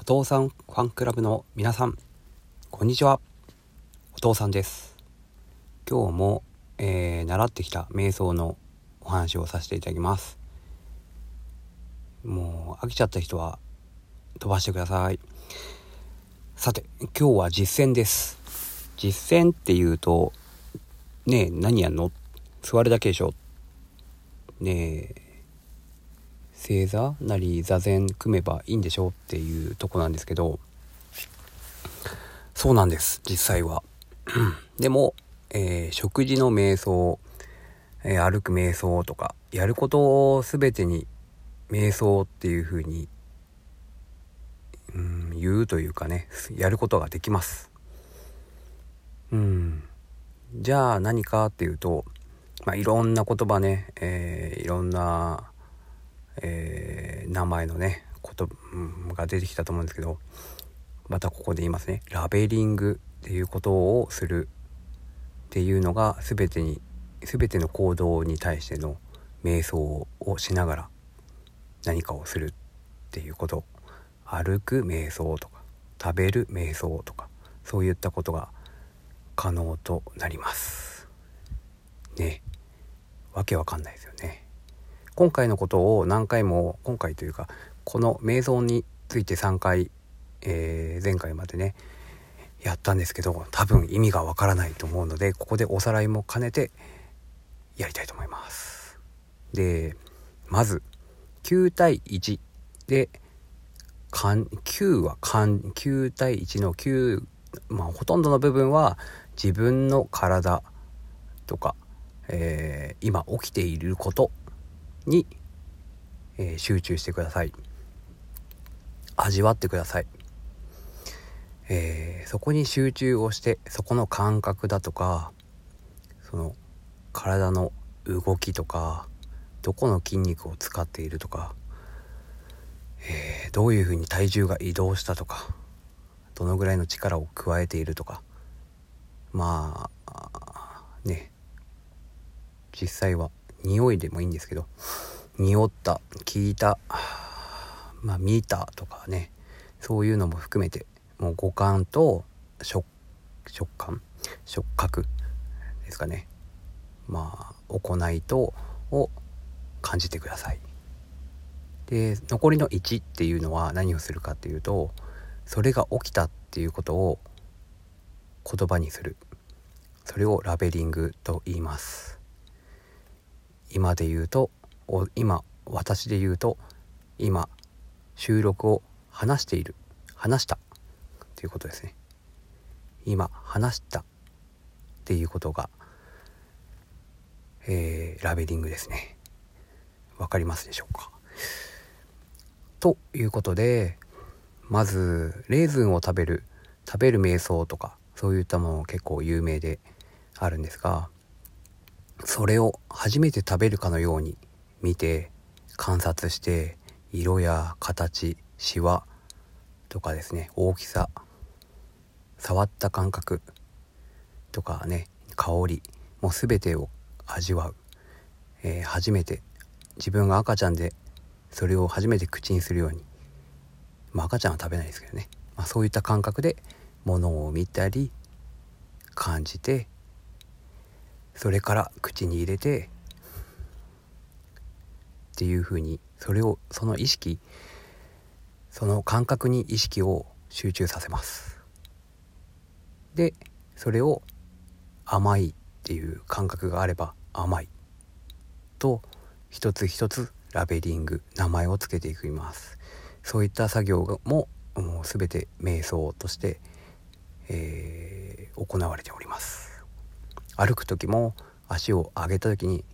お父さんファンクラブの皆さんこんにちは。お父さんです。今日も、えー、習ってきた瞑想のお話をさせていただきます。もう飽きちゃった人は飛ばしてください。さて今日は実践です。実践っていうとねえ何やんの？座るだけでしょ。ねえ正座なり座禅組めばいいんでしょうっていうとこなんですけど。そうなんです実際は。でも、えー、食事の瞑想、えー、歩く瞑想とかやることを全てに瞑想っていう風にうん言うというかねやることができます。うん。じゃあ何かっていうとまあいろんな言葉ね、えー、いろんなえー、名前のねことが出てきたと思うんですけどまたここで言いますね。ラベリングっていうことをするっていうのが全てに全ての行動に対しての瞑想をしながら何かをするっていうこと。歩く瞑想とか食べる瞑想とかそういったことが可能となります。ね。わけわかんないですよね。今回のことを何回も今回というかこの瞑想について3回、えー、前回までねやったんですけど多分意味がわからないと思うのでここでおさらいも兼ねてやりたいと思います。でまず9対1で9は9対1の9まあほとんどの部分は自分の体とか、えー、今起きていることに、えー、集中してください。味わってください、えー、そこに集中をしてそこの感覚だとかその体の動きとかどこの筋肉を使っているとか、えー、どういうふうに体重が移動したとかどのぐらいの力を加えているとかまあね実際は匂いでもいいんですけど匂った聞いたまあ見たとかねそういうのも含めてもう五感と食感触覚ですかね。まあ行いとを感じてください。で残りの1っていうのは何をするかっていうとそれが起きたっていうことを言葉にする。それをラベリングと言います。今で言うと今私で言うと今収録を話している話したということですね。今話したっていうことが、えー、ラベリングですね。わかりますでしょうか。ということでまずレーズンを食べる食べる瞑想とかそういったもの結構有名であるんですがそれを初めて食べるかのように見て観察して色や形シワとかですね大きさ触った感覚とかね香りもう全てを味わう、えー、初めて自分が赤ちゃんでそれを初めて口にするように、まあ、赤ちゃんは食べないですけどね、まあ、そういった感覚でものを見たり感じてそれから口に入れてっていうふうにそれをその意識その感覚に意識を集中させます。でそれを甘いっていう感覚があれば甘いと一つ一つラベリング名前を付けていきます。そういった作業ももう全て瞑想として、えー、行われております。歩く時も足を上げた時に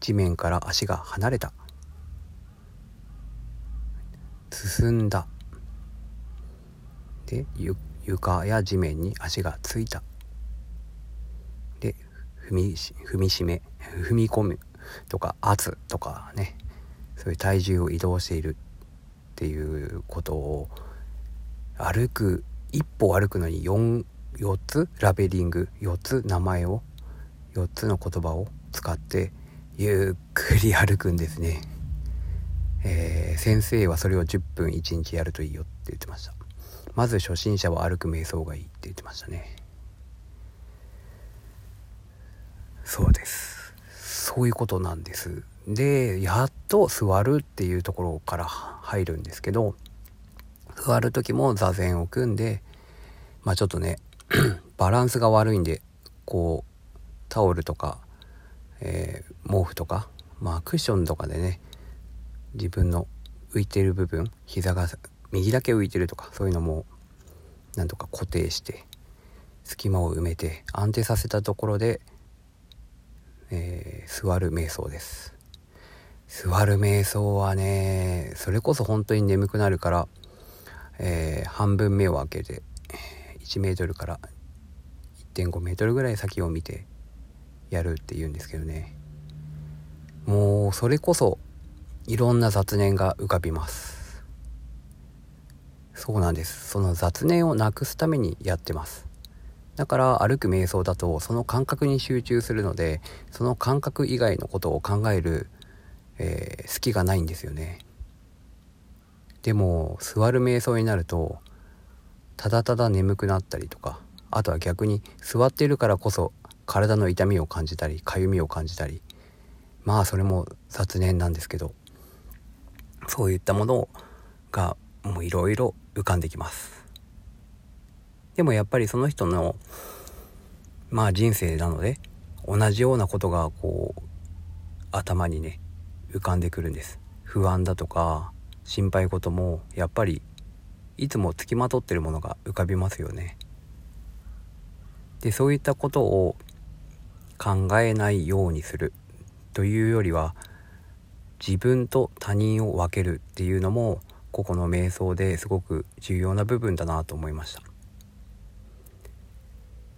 地面から足が離れた。進んだ。で床や地面に足がついた。で踏み踏みしめ踏み込む。とか圧とかね。そういう体重を移動している。っていうことを歩く一歩歩くのに 4, 4つラベリング。4つ名前を。4つの言葉を使ってゆっくり歩くんですね。えー、先生はそれを10分1日やるといいよって言ってました。まず初心者は歩く瞑想がいいって言ってましたね。そうです。そういうことなんです。でやっと座るっていうところから入るんですけど座る時も座禅を組んでまあちょっとね バランスが悪いんでこうタオルとか、えー、毛布とかまあクッションとかでね自分の浮いてる部分膝が右だけ浮いてるとかそういうのもなんとか固定して隙間を埋めて安定させたところで、えー、座る瞑想です。座る瞑想はねそれこそ本当に眠くなるから、えー、半分目を開けて1メートルから1.5メートルぐらい先を見てやるっていうんですけどね。もうそれこそいろんな雑念が浮かびます。そうなんです。その雑念をなくすためにやってます。だから歩く瞑想だとその感覚に集中するのでその感覚以外のことを考える、えー、隙がないんですよね。でも座る瞑想になるとただただ眠くなったりとかあとは逆に座っているからこそ体の痛みを感じたりかゆみを感じたりまあそれも雑念なんですけどそういったものがもういろいろ浮かんできます。でもやっぱりその人のまあ人生なので同じようなことがこう頭にね浮かんでくるんです。不安だとか心配事もやっぱりいつもつきまとってるものが浮かびますよね。でそういったことを考えないようにするというよりは自分と他人を分けるっていうのもここの瞑想ですごく重要な部分だなと思いました。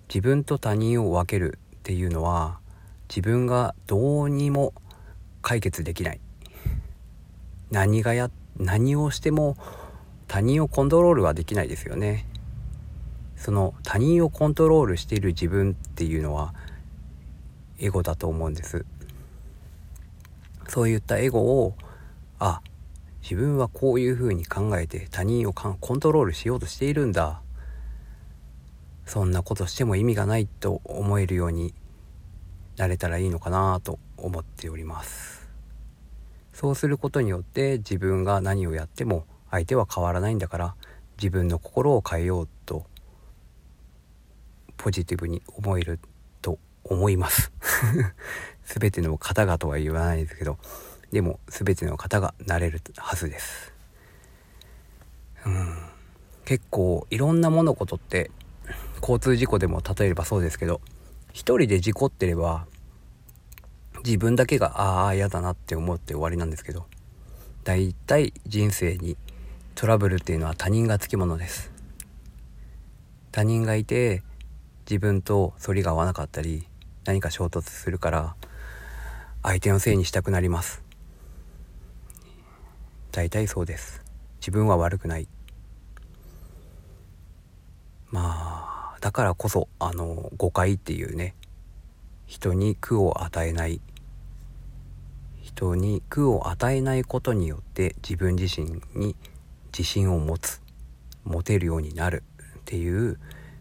自分と他人を分けるっていうのは自分がどうにも解決できない。何がや何をしても他人をコントロールはできないですよね。その他人をコントロールしている自分っていうのはエゴだと思うんです。そういったエゴをあ自分はこういうふうに考えて他人をコントロールしようとしているんだ。そんなことしても意味がないと思えるようになれたらいいのかなと思っております。そうすることによって自分が何をやっても相手は変わらないんだから自分の心を変えようとポジティブに思えると思います。全ての方がとは言わないですけどでも全ての方がなれるはずです。うん。結構いろんな物事って交通事故でも例えればそうですけど一人で事故ってれば自分だけがああ嫌だなって思って終わりなんですけど大体人生にトラブルっていうのは他人がつきものです。他人がいて自分と反りが合わなかったり何か衝突するから相手のせいにしたくなります。大体そうです。自分は悪くない。まあだからこそあの誤解っていうね。人に苦を与えない。人に苦を与えないことによって自分自身に自信を持つ持てるようになるっていう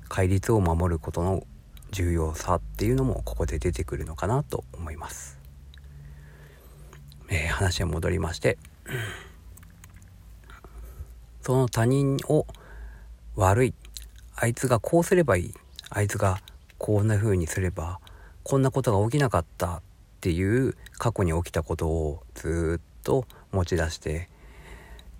戒律を守ることの重要さっていうのもここで出てくるのかなと思います。えー、話は戻りましてその他人を悪いあいつがこうすればいいあいつがこんな風にすればこんなことが起きなかったっていう過去に起きたことをずっと持ち出して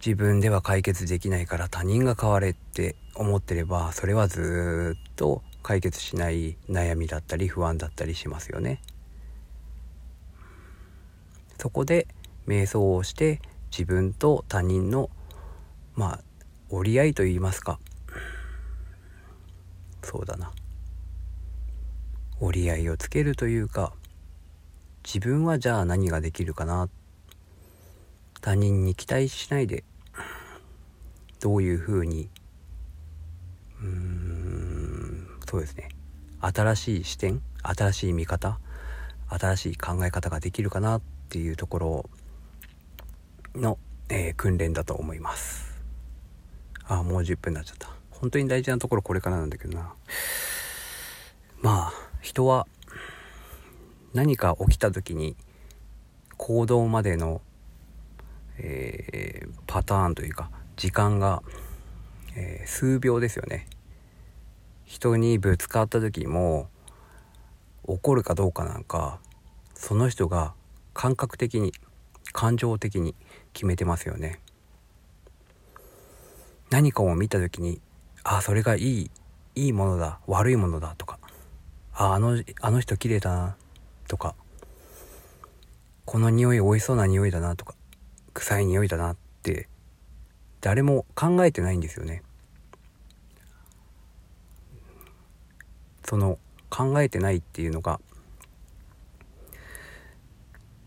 自分では解決できないから他人が変われって思ってればそれはずっと解決しない悩みだったり不安だったりしますよね。そこで瞑想をして自分と他人のまあ折り合いといいますか。そうだな。折り合いをつけるというか自分はじゃあ何ができるかな。他人に期待しないでどういうふうにうーんそうですね。新しい視点新しい見方新しい考え方ができるかなっていうところのえー、訓練だと思います。あもう10分になっちゃった。本当に大事なところこれからなんだけどな。まあ人は何か起きた時に行動までの、えー、パターンというか時間が、えー、数秒ですよね。人にぶつかった時も怒るかどうかなんかその人が感覚的に感情的に決めてますよね。何かを見た時にああそれがいいいいものだ悪いものだとかああのあの人綺麗だなとかこの匂い美味しそうな匂いだなとか臭い匂いだなって誰も考えてないんですよね。その考えてないっていうのが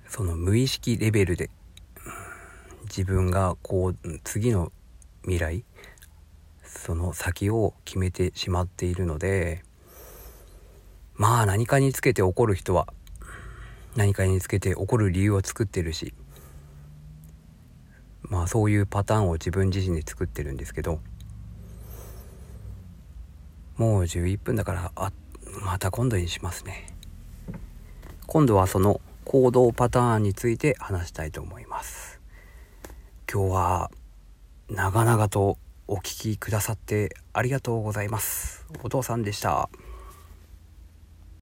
その無意識レベルで自分がこう次の未来その先を決めてしまっているのでまあ何かにつけて怒る人は何かにつけて怒る理由を作ってるしまあそういうパターンを自分自身で作ってるんですけどもう11分だからあまた今度にしますね。今度はその行動パターンについて話したいと思います。今日は長々とお聴きくださってありがとうございます。お父さんでした。